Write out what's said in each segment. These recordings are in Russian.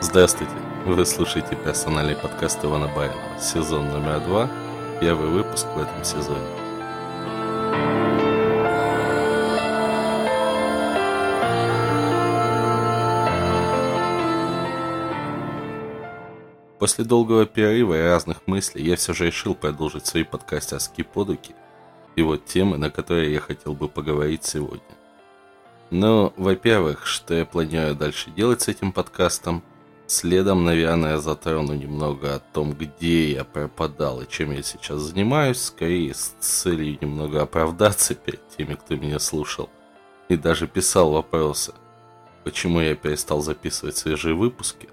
Здравствуйте! Вы слушаете персональный подкаст Ивана Баринова, сезон номер два, первый выпуск в этом сезоне. После долгого перерыва и разных мыслей я все же решил продолжить свои подкастерские подуки и вот темы, на которые я хотел бы поговорить сегодня. Ну, во-первых, что я планирую дальше делать с этим подкастом – Следом, наверное, я затрону немного о том, где я пропадал и чем я сейчас занимаюсь, скорее с целью немного оправдаться перед теми, кто меня слушал. И даже писал вопросы, почему я перестал записывать свежие выпуски.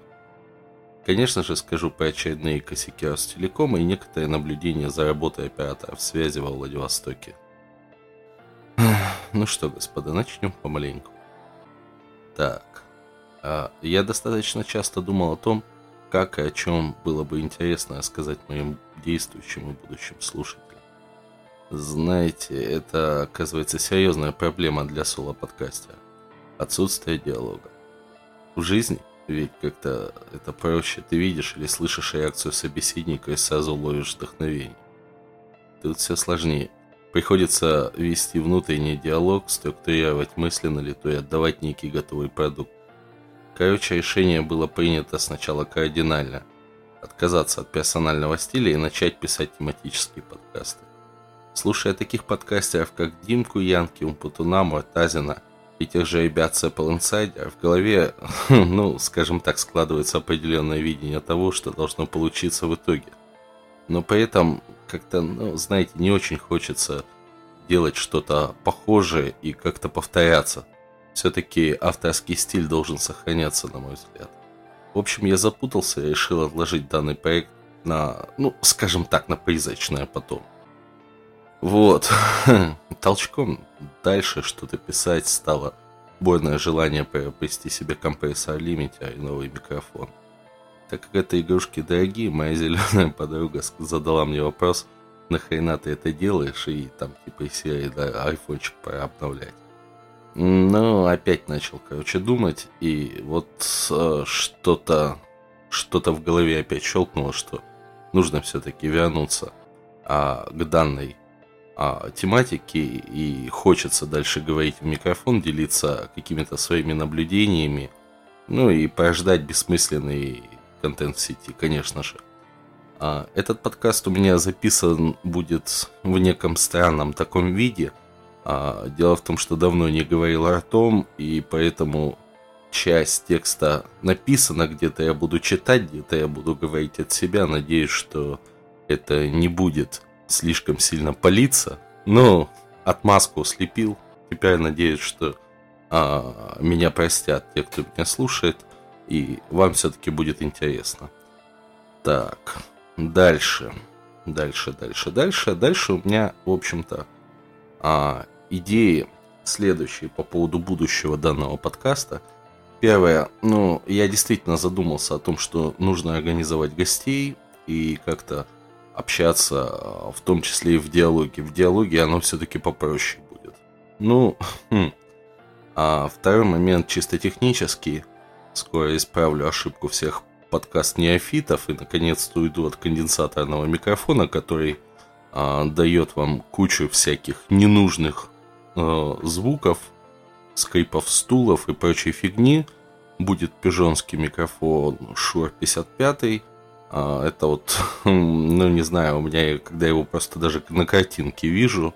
Конечно же, скажу про очередные косяки Ростелекома и некоторые наблюдения за работой операторов связи во Владивостоке. Ну что, господа, начнем помаленьку. Так. А, я достаточно часто думал о том, как и о чем было бы интересно рассказать моим действующим и будущим слушателям. Знаете, это, оказывается, серьезная проблема для соло-подкастера. Отсутствие диалога. В жизни ведь как-то это проще. Ты видишь или слышишь реакцию собеседника и сразу ловишь вдохновение. Тут все сложнее. Приходится вести внутренний диалог, структурировать мысли на лету и отдавать некий готовый продукт. Короче, решение было принято сначала кардинально. Отказаться от персонального стиля и начать писать тематические подкасты. Слушая таких подкастеров, как Димку Янки, Умпутуна, Муртазина и тех же ребят с Apple Insider, в голове, ну, скажем так, складывается определенное видение того, что должно получиться в итоге. Но при этом, как-то, ну, знаете, не очень хочется делать что-то похожее и как-то повторяться – все-таки авторский стиль должен сохраняться, на мой взгляд. В общем, я запутался и решил отложить данный проект на, ну, скажем так, на призрачное потом. Вот. Толчком дальше что-то писать стало бойное желание приобрести себе компрессор лимитер и новый микрофон. Так как это игрушки дорогие, моя зеленая подруга задала мне вопрос, нахрена ты это делаешь, и там типа из серии, да, айфончик пора обновлять. Ну, опять начал, короче, думать, и вот э, что-то что-то в голове опять щелкнуло, что нужно все-таки вернуться а, к данной а, тематике, и хочется дальше говорить в микрофон, делиться какими-то своими наблюдениями, ну и порождать бессмысленный контент в сети, конечно же. А, этот подкаст у меня записан будет в неком странном таком виде – а, дело в том, что давно не говорил ртом, и поэтому часть текста написана, где-то я буду читать, где-то я буду говорить от себя. Надеюсь, что это не будет слишком сильно палиться. Но отмазку слепил. Теперь надеюсь, что а, меня простят те, кто меня слушает, и вам все-таки будет интересно. Так, дальше. Дальше, дальше, дальше. Дальше у меня, в общем-то, а, идеи следующие по поводу будущего данного подкаста. Первое, ну, я действительно задумался о том, что нужно организовать гостей и как-то общаться, а, в том числе и в диалоге. В диалоге оно все-таки попроще будет. Ну, хм. а второй момент чисто технический. Скоро исправлю ошибку всех подкаст неофитов и наконец-то уйду от конденсаторного микрофона, который а, дает вам кучу всяких ненужных э, звуков, скрипов стулов и прочей фигни. Будет пижонский микрофон Shure 55. А, это вот, ну не знаю, у меня, когда его просто даже на картинке вижу,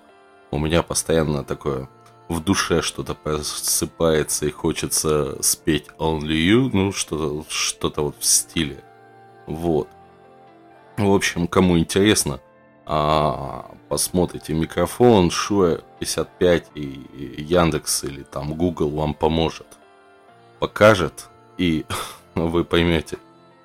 у меня постоянно такое в душе что-то просыпается и хочется спеть Only You, ну что-то что вот в стиле. Вот. В общем, кому интересно, а, посмотрите микрофон, Shure 55 и Яндекс или там Google вам поможет. Покажет, и вы поймете,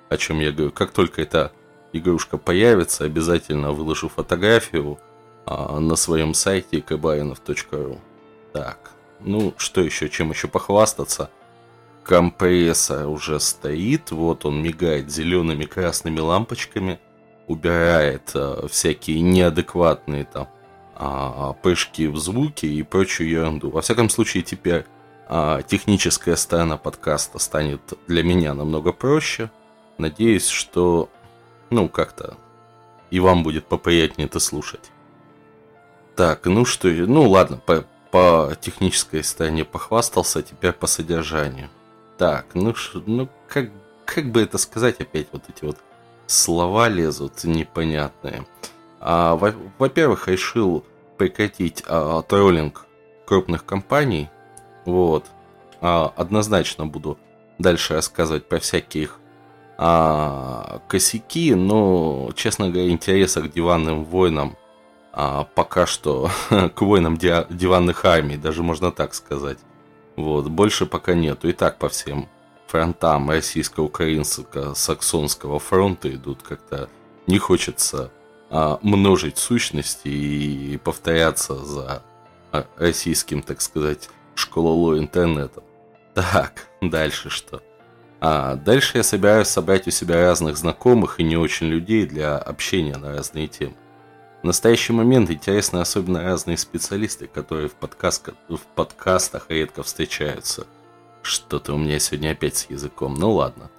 о чем я говорю. Как только эта игрушка появится, обязательно выложу фотографию а, на своем сайте kbainov.ru. Так, ну что еще, чем еще похвастаться? компрессор уже стоит, вот он мигает зелеными красными лампочками, убирает э, всякие неадекватные там э, прыжки в звуки и прочую ерунду. Во всяком случае, теперь э, техническая сторона подкаста станет для меня намного проще. Надеюсь, что, ну, как-то и вам будет поприятнее это слушать. Так, ну что, ну ладно, по, по технической стороне похвастался, теперь по содержанию. Так, ну, ш, ну как, как бы это сказать, опять вот эти вот слова лезут непонятные. А, во- во-первых, решил прекратить а, троллинг крупных компаний. Вот. А, однозначно буду дальше рассказывать про всякие их а, косяки, но, честно говоря, интереса к диванным войнам а, пока что к войнам ди- диванных армий, даже можно так сказать. Вот, больше пока нету. И так по всем фронтам российско-украинского саксонского фронта идут как-то не хочется а, множить сущности и повторяться за а, российским, так сказать, школолой интернетом. Так, дальше что? А дальше я собираюсь собрать у себя разных знакомых и не очень людей для общения на разные темы. В настоящий момент интересны особенно разные специалисты, которые в, подкаст, в подкастах редко встречаются. Что-то у меня сегодня опять с языком, ну ладно.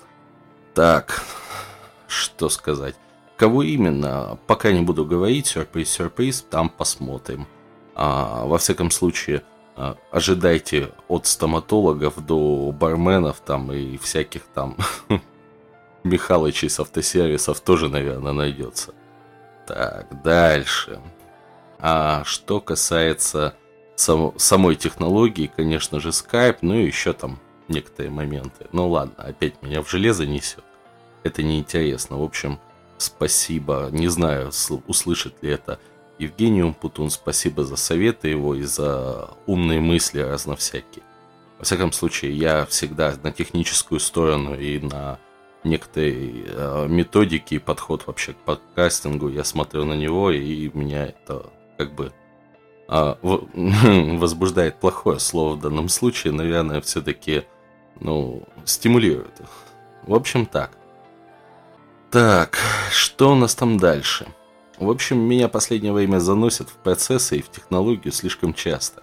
Так, что сказать. Кого именно, пока не буду говорить, сюрприз-сюрприз, там посмотрим. А, во всяком случае, ожидайте от стоматологов до барменов там и всяких там Михалычей с автосервисов тоже, наверное, найдется. Так, дальше. А что касается сам, самой технологии, конечно же, Skype, ну и еще там некоторые моменты. Ну ладно, опять меня в железо несет. Это неинтересно. В общем, спасибо. Не знаю, услышит ли это Евгению Путун. Спасибо за советы его и за умные мысли разно всякие. Во всяком случае, я всегда на техническую сторону и на некоторые э, методики и подход вообще к подкастингу. Я смотрю на него, и меня это как бы э, возбуждает плохое слово в данном случае. Наверное, все-таки ну, стимулирует. В общем, так. Так, что у нас там дальше? В общем, меня последнее время заносят в процессы и в технологию слишком часто.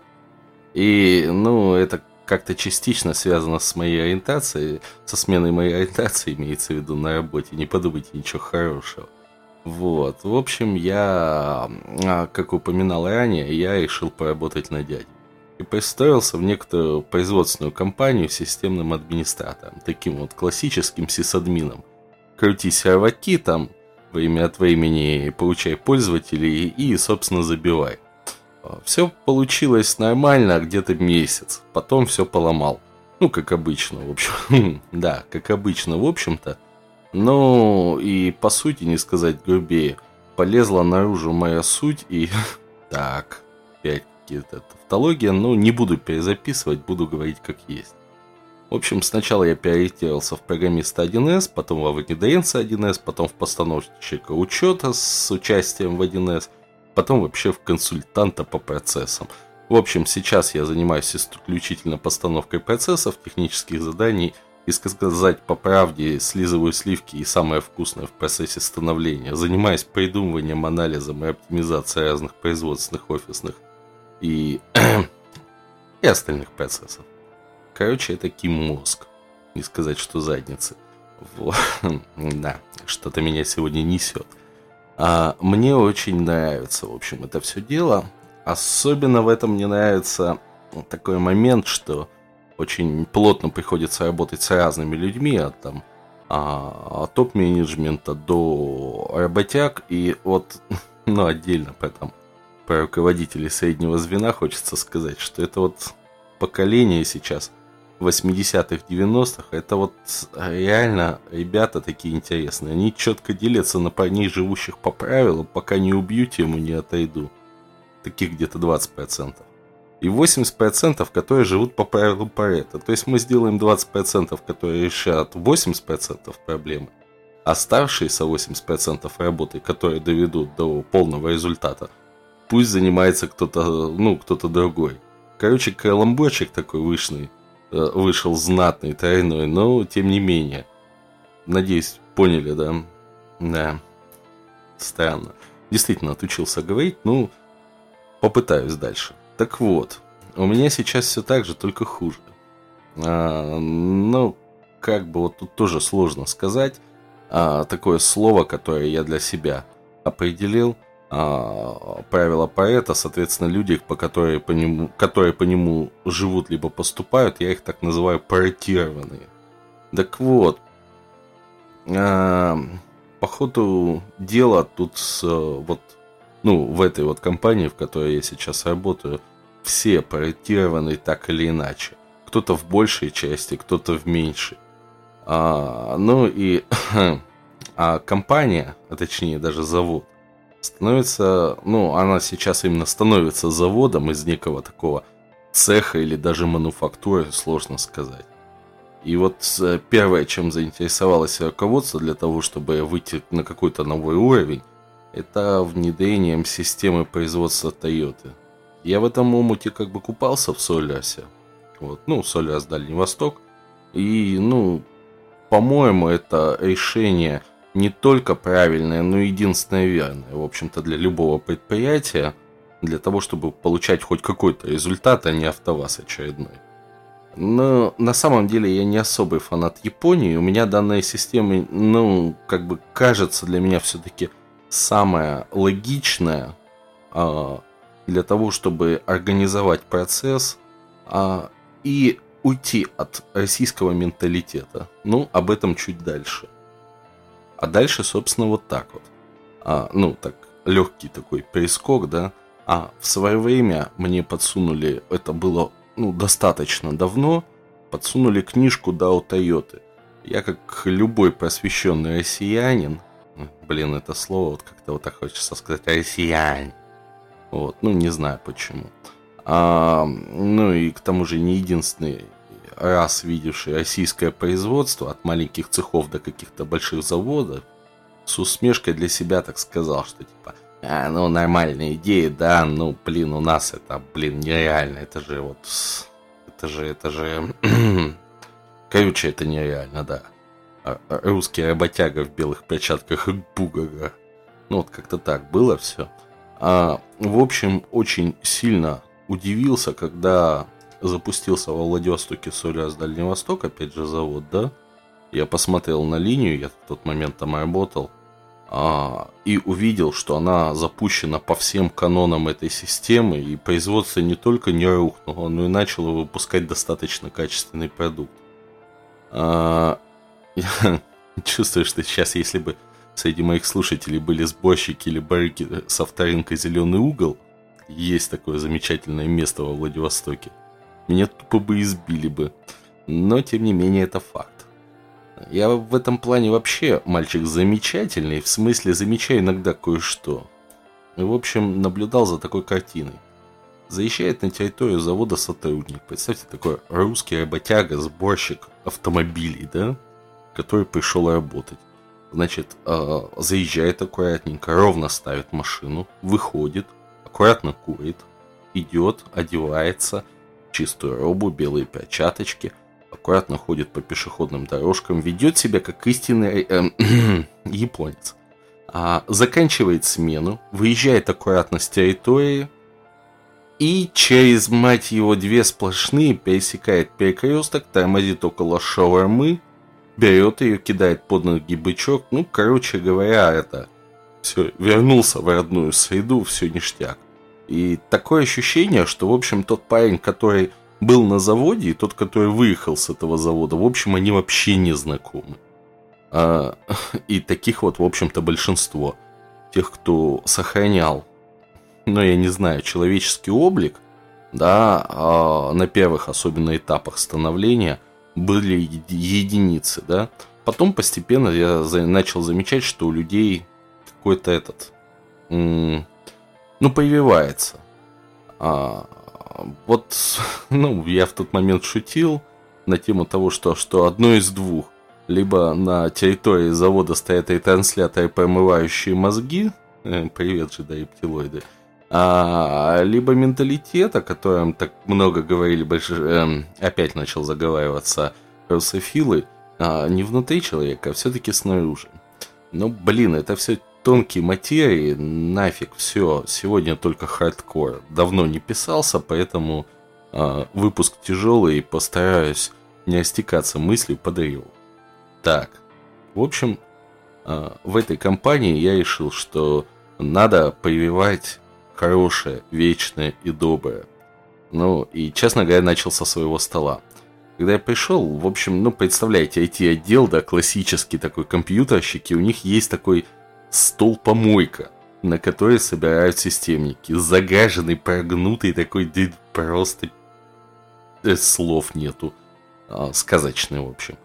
И, ну, это как-то частично связано с моей ориентацией, со сменой моей ориентации, имеется в виду на работе. Не подумайте ничего хорошего. Вот. В общем, я, а, как упоминал ранее, я решил поработать на дядю. И пристроился в некоторую производственную компанию системным администратором, таким вот классическим сисадмином. Крути серваки там, время от времени получай пользователей и, собственно, забивай. Все получилось нормально, где-то месяц. Потом все поломал. Ну, как обычно, в общем. да, как обычно, в общем-то. Ну, и по сути, не сказать грубее, полезла наружу моя суть и... так, опять какие-то тавтология, но не буду перезаписывать, буду говорить как есть. В общем, сначала я переориентировался в программиста 1С, потом во внедренца 1С, потом в постановщика учета с участием в 1С, потом вообще в консультанта по процессам. В общем, сейчас я занимаюсь исключительно постановкой процессов, технических заданий и, сказать по правде, слизываю сливки и самое вкусное в процессе становления. Занимаюсь придумыванием, анализом и оптимизацией разных производственных, офисных и, и остальных процессов. Короче, это ким мозг. Не сказать, что задницы. Да, что-то меня сегодня несет. А, мне очень нравится, в общем, это все дело. Особенно в этом мне нравится такой момент, что очень плотно приходится работать с разными людьми, от там а, топ-менеджмента до работяг. И вот, ну, отдельно про, там, про руководителей среднего звена хочется сказать, что это вот поколение сейчас – 80-х, 90-х, это вот реально ребята такие интересные. Они четко делятся на парней, живущих по правилам, пока не убью, тему не отойду. Таких где-то 20%. И 80%, которые живут по правилам Паретта. То есть мы сделаем 20%, которые решат 80% проблемы. Оставшиеся 80% работы, которые доведут до полного результата, пусть занимается кто-то, ну, кто-то другой. Короче, каламбурчик такой вышный вышел знатный, тройной, но тем не менее. Надеюсь, поняли, да? Да. Странно. Действительно, отучился говорить, ну, попытаюсь дальше. Так вот, у меня сейчас все так же, только хуже. А, ну, как бы вот тут тоже сложно сказать. А, такое слово, которое я для себя определил. А, правила поэта, соответственно, люди, по которые, по нему, которые по нему живут либо поступают, я их так называю паротированные. Так вот, а, по ходу дела тут с, вот, ну, в этой вот компании, в которой я сейчас работаю, все проектированы так или иначе. Кто-то в большей части, кто-то в меньшей. А, ну и а компания, а точнее даже завод, становится, ну, она сейчас именно становится заводом из некого такого цеха или даже мануфактуры, сложно сказать. И вот э, первое, чем заинтересовалось руководство для того, чтобы выйти на какой-то новый уровень, это внедрением системы производства Toyota. Я в этом омуте как бы купался в Солярсе. Вот, ну, Солярс Дальний Восток. И, ну, по-моему, это решение не только правильное, но и единственное верное, в общем-то, для любого предприятия, для того, чтобы получать хоть какой-то результат, а не автоваз очередной. Но на самом деле я не особый фанат Японии. У меня данная система, ну, как бы кажется для меня все-таки самая логичная а, для того, чтобы организовать процесс а, и уйти от российского менталитета. Ну, об этом чуть дальше. А дальше, собственно, вот так вот. А, ну, так, легкий такой перескок, да. А в свое время мне подсунули, это было ну, достаточно давно, подсунули книжку Дао Тойоты. Я, как любой просвещенный россиянин, блин, это слово вот как-то вот так хочется сказать, россиянин. Вот, ну, не знаю почему. А, ну и к тому же не единственный раз видевший российское производство от маленьких цехов до каких-то больших заводов, с усмешкой для себя так сказал, что типа, а, ну нормальная идея, да, ну блин, у нас это, блин, нереально, это же вот, это же, это же, короче, это нереально, да. А, а русский работяга в белых перчатках и бугага. Ну вот как-то так было все. А, в общем, очень сильно удивился, когда запустился во Владивостоке Соля с Дальнего Востока, опять же завод, да? Я посмотрел на линию, я в тот момент там работал, а, и увидел, что она запущена по всем канонам этой системы, и производство не только не рухнуло, но и начало выпускать достаточно качественный продукт. А, я чувствую, что сейчас, если бы среди моих слушателей были сборщики или барыки с авторынка «Зеленый угол», есть такое замечательное место во Владивостоке – меня тупо бы избили бы. Но, тем не менее, это факт. Я в этом плане вообще мальчик замечательный, в смысле замечаю иногда кое-что. И, в общем, наблюдал за такой картиной. Заезжает на территорию завода сотрудник. Представьте, такой русский работяга, сборщик автомобилей, да? Который пришел работать. Значит, э, заезжает аккуратненько, ровно ставит машину, выходит, аккуратно курит, идет, одевается – чистую робу, белые перчаточки, аккуратно ходит по пешеходным дорожкам, ведет себя как истинный э, японец. А, заканчивает смену, выезжает аккуратно с территории и через, мать его, две сплошные пересекает перекресток, тормозит около шаурмы, берет ее, кидает под ноги бычок. Ну, короче говоря, это все, вернулся в родную среду, все ништяк. И такое ощущение, что, в общем, тот парень, который был на заводе, и тот, который выехал с этого завода, в общем, они вообще не знакомы. А, и таких вот, в общем-то, большинство. Тех, кто сохранял, ну, я не знаю, человеческий облик, да, а на первых, особенно этапах становления, были единицы, да. Потом постепенно я начал замечать, что у людей какой-то этот ну, прививается. А, вот, ну, я в тот момент шутил на тему того, что, что одно из двух. Либо на территории завода стоят ретрансляторы, промывающие мозги. Э, привет же, да, рептилоиды. а, либо менталитет, о котором так много говорили, больше, э, опять начал заговариваться русофилы, а, не внутри человека, а все-таки снаружи. Но, блин, это все тонкие материи, нафиг, все, сегодня только хардкор. Давно не писался, поэтому э, выпуск тяжелый, и постараюсь не остекаться мыслью под Так, в общем, э, в этой компании я решил, что надо прививать хорошее, вечное и доброе. Ну, и, честно говоря, начал со своего стола. Когда я пришел, в общем, ну, представляете, IT-отдел, да, классический такой компьютерщики, у них есть такой стол-помойка, на который собирают системники. Загаженный, прогнутый такой, да, просто э, слов нету. А, сказочный, в общем.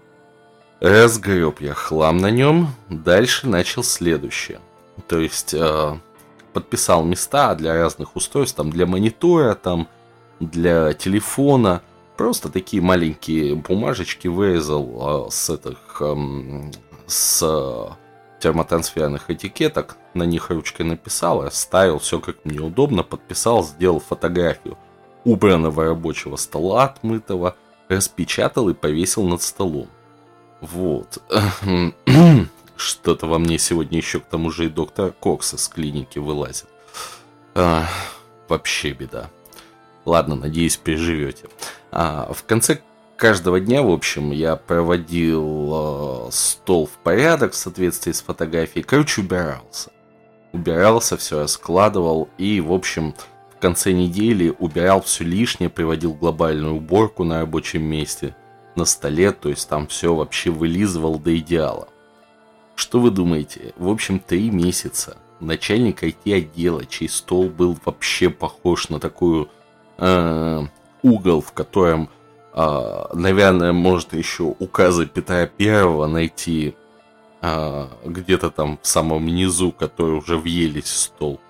Разгреб я хлам на нем, дальше начал следующее. То есть э, подписал места для разных устройств, там для монитора, там для телефона. Просто такие маленькие бумажечки вырезал э, с этих с термотрансферных этикеток, на них ручкой написал, оставил все как мне удобно, подписал, сделал фотографию убранного рабочего стола отмытого, распечатал и повесил над столом. Вот. Что-то во мне сегодня еще к тому же и доктор Кокс из клиники вылазит. А, вообще беда. Ладно, надеюсь, переживете. А, в конце каждого дня, в общем, я проводил э, стол в порядок в соответствии с фотографией. Короче, убирался. Убирался, все раскладывал и, в общем, в конце недели убирал все лишнее, приводил глобальную уборку на рабочем месте, на столе, то есть там все вообще вылизывал до идеала. Что вы думаете? В общем, три месяца начальник IT-отдела, чей стол был вообще похож на такую э, угол, в котором, наверное, можно еще указы Петра Первого найти э, где-то там в самом низу, который уже въелись в стол,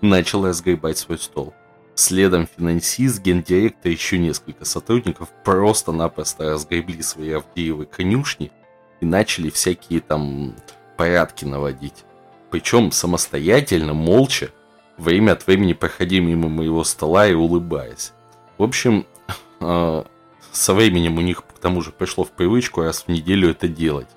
начал разгребать свой стол. Следом финансист, гендиректор и еще несколько сотрудников просто-напросто разгребли свои Авдеевы конюшни и начали всякие там порядки наводить. Причем самостоятельно, молча, время от времени проходя мимо моего стола и улыбаясь. В общем, э, со временем у них к тому же пришло в привычку раз в неделю это делать.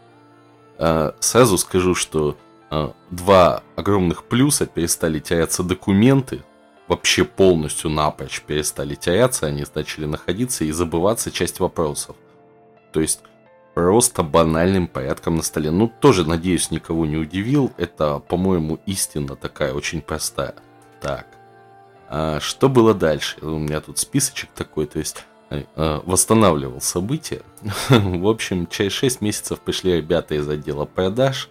Э, сразу скажу, что э, два огромных плюса перестали теряться документы, вообще полностью напрочь перестали теряться, они начали находиться и забываться часть вопросов. То есть просто банальным порядком на столе. Ну, тоже, надеюсь, никого не удивил. Это, по-моему, истина такая, очень простая. Так. А что было дальше? У меня тут списочек такой, то есть восстанавливал события. В общем, через 6 месяцев пришли ребята из отдела продаж,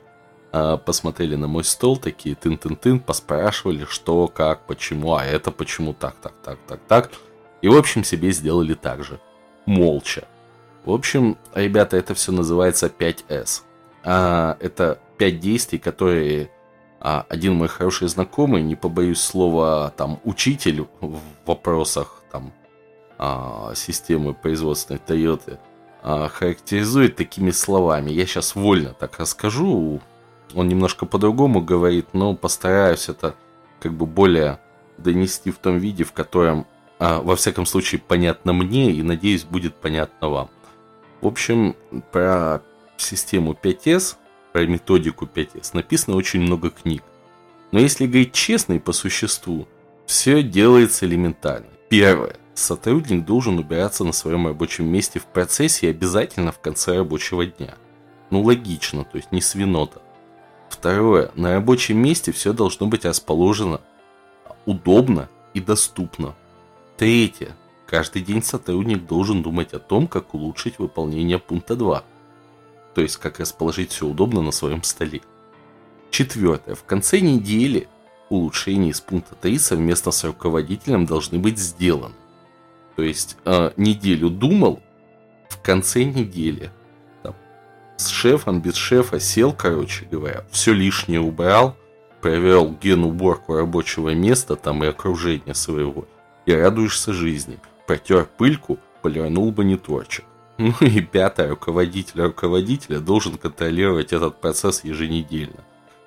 э, посмотрели на мой стол, такие тын-тын-тын, поспрашивали, что, как, почему, а это почему так, так, так, так, так. И, в общем, себе сделали так же. Молча. В общем, ребята, это все называется 5S. А, это 5 действий, которые а, один мой хороший знакомый, не побоюсь слова, там, учитель в вопросах там, а, системы производственной Toyota, а, характеризует такими словами. Я сейчас вольно так расскажу. Он немножко по-другому говорит, но постараюсь это как бы более донести в том виде, в котором, а, во всяком случае, понятно мне и, надеюсь, будет понятно вам. В общем, про систему 5S, про методику 5S написано очень много книг. Но если говорить честно и по существу, все делается элементарно. Первое. Сотрудник должен убираться на своем рабочем месте в процессе и обязательно в конце рабочего дня. Ну логично, то есть не свинота. Второе. На рабочем месте все должно быть расположено удобно и доступно. Третье. Каждый день сотрудник должен думать о том, как улучшить выполнение пункта 2. То есть, как расположить все удобно на своем столе. Четвертое. В конце недели улучшения из пункта 3 совместно с руководителем должны быть сделаны. То есть, э, неделю думал, в конце недели там, с шефом, без шефа сел, короче говоря, все лишнее убрал, провел ген уборку рабочего места там и окружения своего, и радуешься жизни протер пыльку, полирнул мониторчик. Ну и пятое, руководитель руководителя должен контролировать этот процесс еженедельно.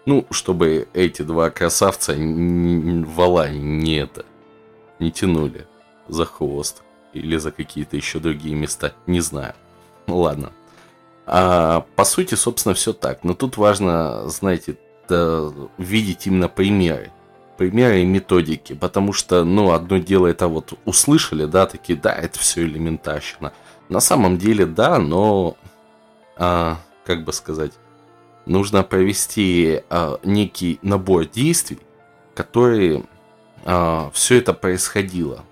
Ну, чтобы эти два красавца вала не это, не тянули за хвост или за какие-то еще другие места, не знаю. Ладно. А, по сути, собственно, все так. Но тут важно, знаете, видеть именно примеры. Примеры и методики. Потому что, ну, одно дело это вот услышали, да, такие, да, это все элементарщина. На самом деле, да, но, а, как бы сказать, нужно провести а, некий набор действий, которые а, все это происходило.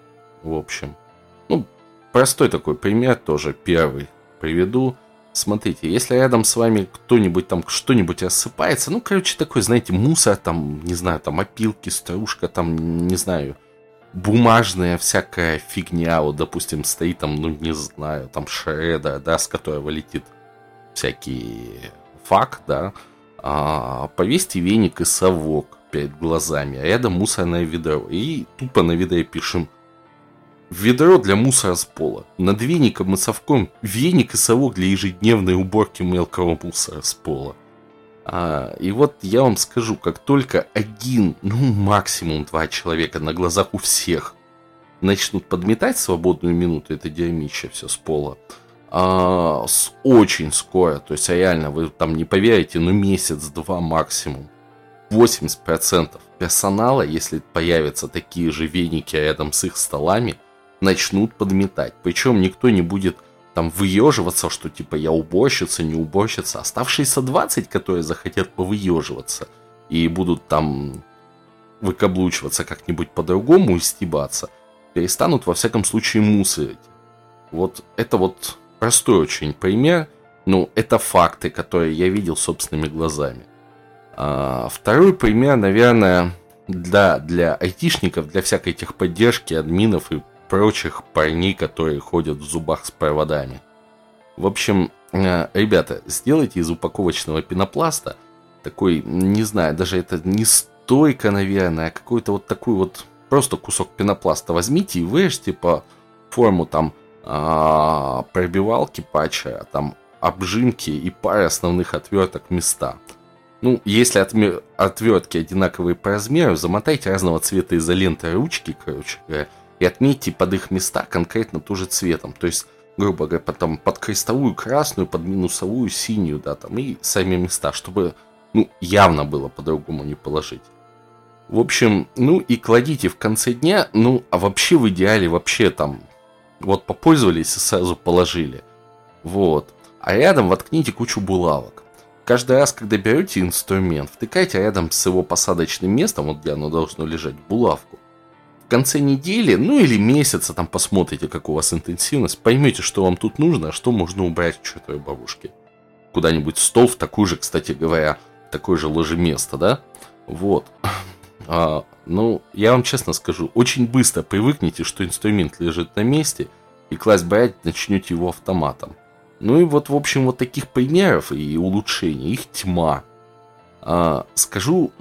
В общем, ну, простой такой пример тоже первый приведу. Смотрите, если рядом с вами кто-нибудь там что-нибудь рассыпается, ну, короче, такой, знаете, мусор, там, не знаю, там, опилки, стружка, там, не знаю, бумажная всякая фигня, вот, допустим, стоит там, ну, не знаю, там, шредер, да, с которого летит всякий факт, да, а, повесьте веник и совок перед глазами, а рядом мусорное ведро, и тупо на ведре пишем Ведро для мусора с пола. Над веником и совком веник и совок для ежедневной уборки мелкого мусора с пола. А, и вот я вам скажу, как только один, ну максимум два человека на глазах у всех начнут подметать свободную минуту это дерьмище все с пола, а, с очень скоро, то есть реально вы там не поверите, ну месяц-два максимум, 80% персонала, если появятся такие же веники рядом с их столами – начнут подметать. Причем никто не будет там выеживаться, что типа я уборщица, не уборщица. Оставшиеся 20, которые захотят повыеживаться и будут там выкаблучиваться как-нибудь по-другому и стебаться, перестанут во всяком случае мусорить. Вот это вот простой очень пример, ну это факты, которые я видел собственными глазами. А, второй пример, наверное, для, для айтишников, для всякой техподдержки, админов и прочих парней, которые ходят в зубах с проводами. В общем, э, ребята, сделайте из упаковочного пенопласта такой, не знаю, даже это не стойка, наверное, а какой-то вот такой вот просто кусок пенопласта возьмите и вырежьте по форму там а, пробивалки патча, там обжимки и пары основных отверток места. Ну, если отвертки одинаковые по размеру, замотайте разного цвета изолентой ручки, короче говоря, и отметьте под их места конкретно тоже цветом. То есть, грубо говоря, потом под крестовую красную, под минусовую синюю, да, там, и сами места, чтобы, ну, явно было по-другому не положить. В общем, ну и кладите в конце дня, ну, а вообще в идеале вообще там, вот попользовались и сразу положили. Вот. А рядом воткните кучу булавок. Каждый раз, когда берете инструмент, втыкайте рядом с его посадочным местом, вот где оно должно лежать, булавку конце недели, ну или месяца, там посмотрите, как у вас интенсивность, поймете, что вам тут нужно, а что можно убрать к чертовой бабушке. Куда-нибудь стол в такую же, кстати говоря, такое же ложеместо, да? Вот. А, ну, я вам честно скажу, очень быстро привыкните, что инструмент лежит на месте, и класть брать начнете его автоматом. Ну и вот, в общем, вот таких примеров и улучшений, их тьма. А, скажу,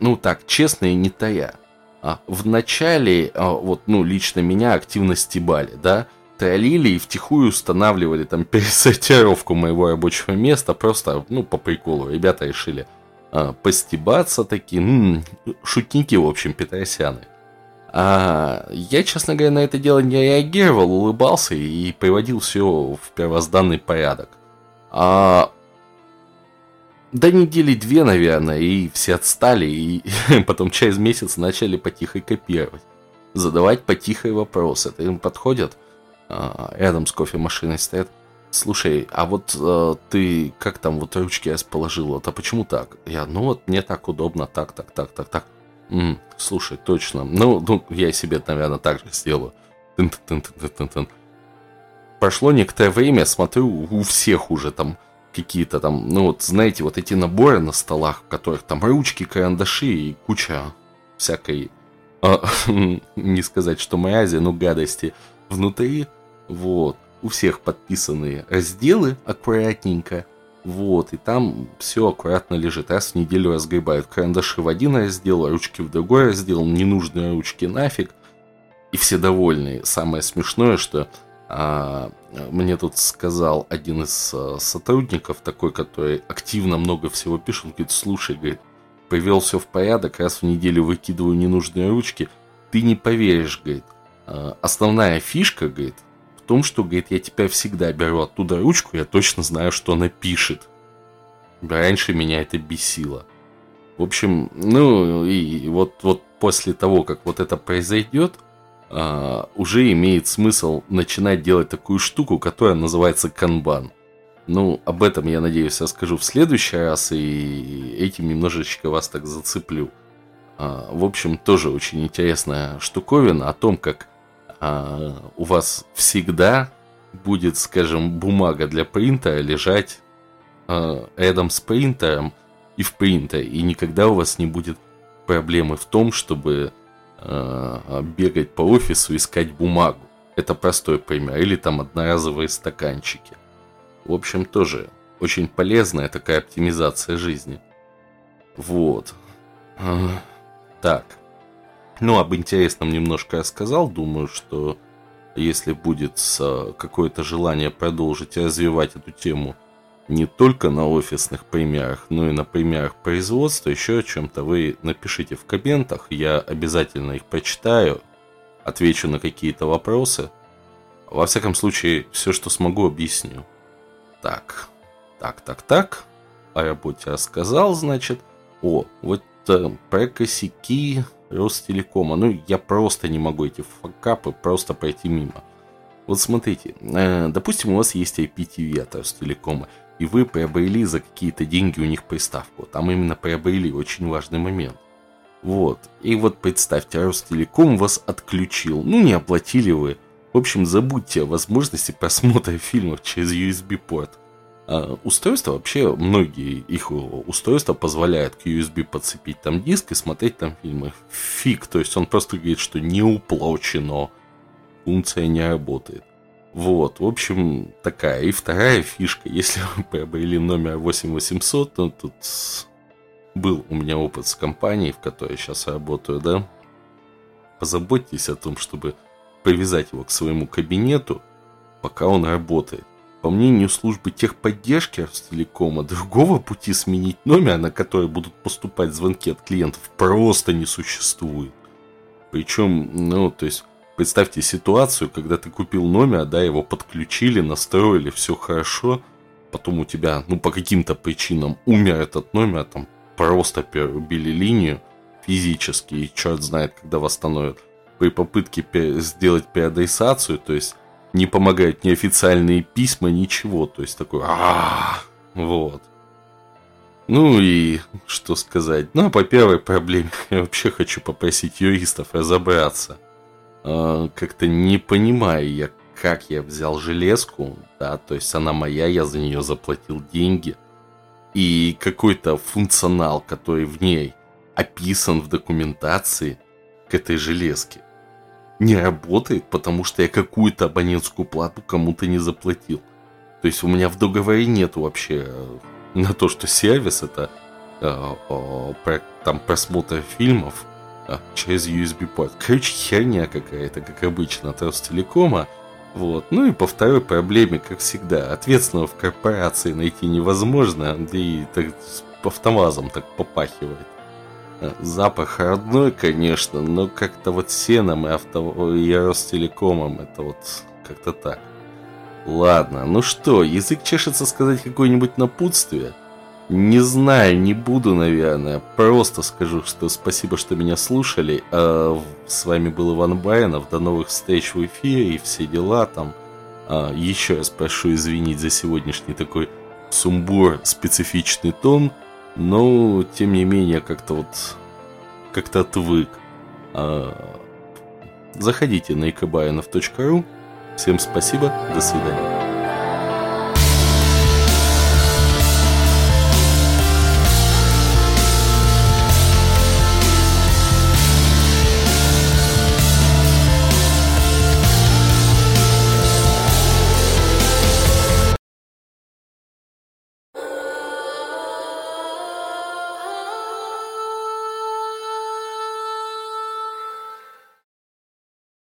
ну так, честно и не тая. А, в начале, а, вот, ну, лично меня активно стебали, да, троллили и втихую устанавливали там пересортировку моего рабочего места, просто, ну, по приколу. Ребята решили а, постебаться такие, м-м, шутники, в общем, петросяны. А я, честно говоря, на это дело не реагировал, улыбался и приводил все в первозданный порядок. А до недели две, наверное, и все отстали, и потом через месяц начали потихо копировать. Задавать потихо вопросы. Это им подходят, а, рядом с кофемашиной стоят. Слушай, а вот э, ты как там вот ручки расположил? А почему так? Я, ну вот мне так удобно, так, так, так, так, так. М, слушай, точно. Ну, ну, я себе, наверное, так же сделаю. -тын -тын -тын -тын. Прошло некоторое время, смотрю, у всех уже там какие-то там, ну вот, знаете, вот эти наборы на столах, в которых там ручки, карандаши и куча всякой, э, не сказать, что мрази, но гадости внутри, вот, у всех подписанные разделы аккуратненько, вот, и там все аккуратно лежит. Раз в неделю разгребают карандаши в один раздел, ручки в другой раздел, ненужные ручки нафиг. И все довольны. Самое смешное, что а, мне тут сказал один из а, сотрудников, такой, который активно много всего пишет, он говорит, слушай, говорит, привел все в порядок, раз в неделю выкидываю ненужные ручки. Ты не поверишь, говорит. «А, основная фишка, говорит, в том, что, говорит, я теперь всегда беру оттуда ручку, я точно знаю, что она пишет. Раньше меня это бесило. В общем, ну и вот, вот после того, как вот это произойдет, а, уже имеет смысл начинать делать такую штуку, которая называется канбан. Ну, об этом, я надеюсь, я скажу в следующий раз, и этим немножечко вас так зацеплю. А, в общем, тоже очень интересная штуковина о том, как а, у вас всегда будет, скажем, бумага для принтера лежать а, рядом с принтером и в принтере, и никогда у вас не будет проблемы в том, чтобы бегать по офису, искать бумагу. Это простой пример. Или там одноразовые стаканчики. В общем, тоже очень полезная такая оптимизация жизни. Вот. Так. Ну, об интересном немножко я сказал. Думаю, что если будет какое-то желание продолжить развивать эту тему не только на офисных примерах, но и на примерах производства, еще о чем-то вы напишите в комментах. Я обязательно их прочитаю, отвечу на какие-то вопросы. Во всяком случае, все, что смогу, объясню. Так, так, так, так. О работе рассказал, значит. О, вот э, про косяки Ростелекома. Ну, я просто не могу эти факапы просто пройти мимо. Вот смотрите, э, допустим, у вас есть IPTV от Ростелекома, и вы приобрели за какие-то деньги у них приставку. Там именно приобрели, очень важный момент. Вот. И вот представьте, Ростелеком вас отключил. Ну, не оплатили вы в общем, забудьте о возможности просмотра фильмов через USB-порт. А устройство вообще, многие их устройства позволяют к USB подцепить там диск и смотреть там фильмы. Фиг, то есть он просто говорит, что не уплочено, функция не работает. Вот, в общем, такая. И вторая фишка, если вы приобрели номер 8800, то тут был у меня опыт с компанией, в которой я сейчас работаю, да, позаботьтесь о том, чтобы привязать его к своему кабинету, пока он работает. По мнению службы техподдержки Ростелекома, другого пути сменить номер, на который будут поступать звонки от клиентов, просто не существует. Причем, ну, то есть, представьте ситуацию, когда ты купил номер, да, его подключили, настроили, все хорошо, потом у тебя, ну, по каким-то причинам умер этот номер, там, просто перерубили линию физически, и черт знает, когда восстановят при попытке сделать переадресацию, то есть не помогают ни официальные письма, ничего, то есть такой а вот. Ну и что сказать? Ну, а по первой проблеме я вообще хочу попросить юристов разобраться. А, как-то не понимаю я, как я взял железку, да, то есть она моя, я за нее заплатил деньги. И какой-то функционал, который в ней описан в документации к этой железке не работает, потому что я какую-то абонентскую плату кому-то не заплатил. То есть у меня в договоре нету вообще э, на то, что сервис это э, э, там просмотр фильмов э, через USB-порт. Короче, херня какая-то, как обычно, от Ростелекома. Вот. Ну и по второй проблеме, как всегда, ответственного в корпорации найти невозможно, и так по автомазам так попахивает. Запах родной, конечно, но как-то вот сеном и, авто... и Ростелекомом это вот как-то так. Ладно, ну что, язык чешется сказать какое-нибудь напутствие? Не знаю, не буду, наверное. Просто скажу, что спасибо, что меня слушали. А, с вами был Иван Байанов. До новых встреч в эфире и все дела там. А, еще раз прошу извинить за сегодняшний такой сумбур, специфичный тон. Но, тем не менее, как-то вот как-то отвык. А, заходите на икобаинов.ру. Всем спасибо, до свидания.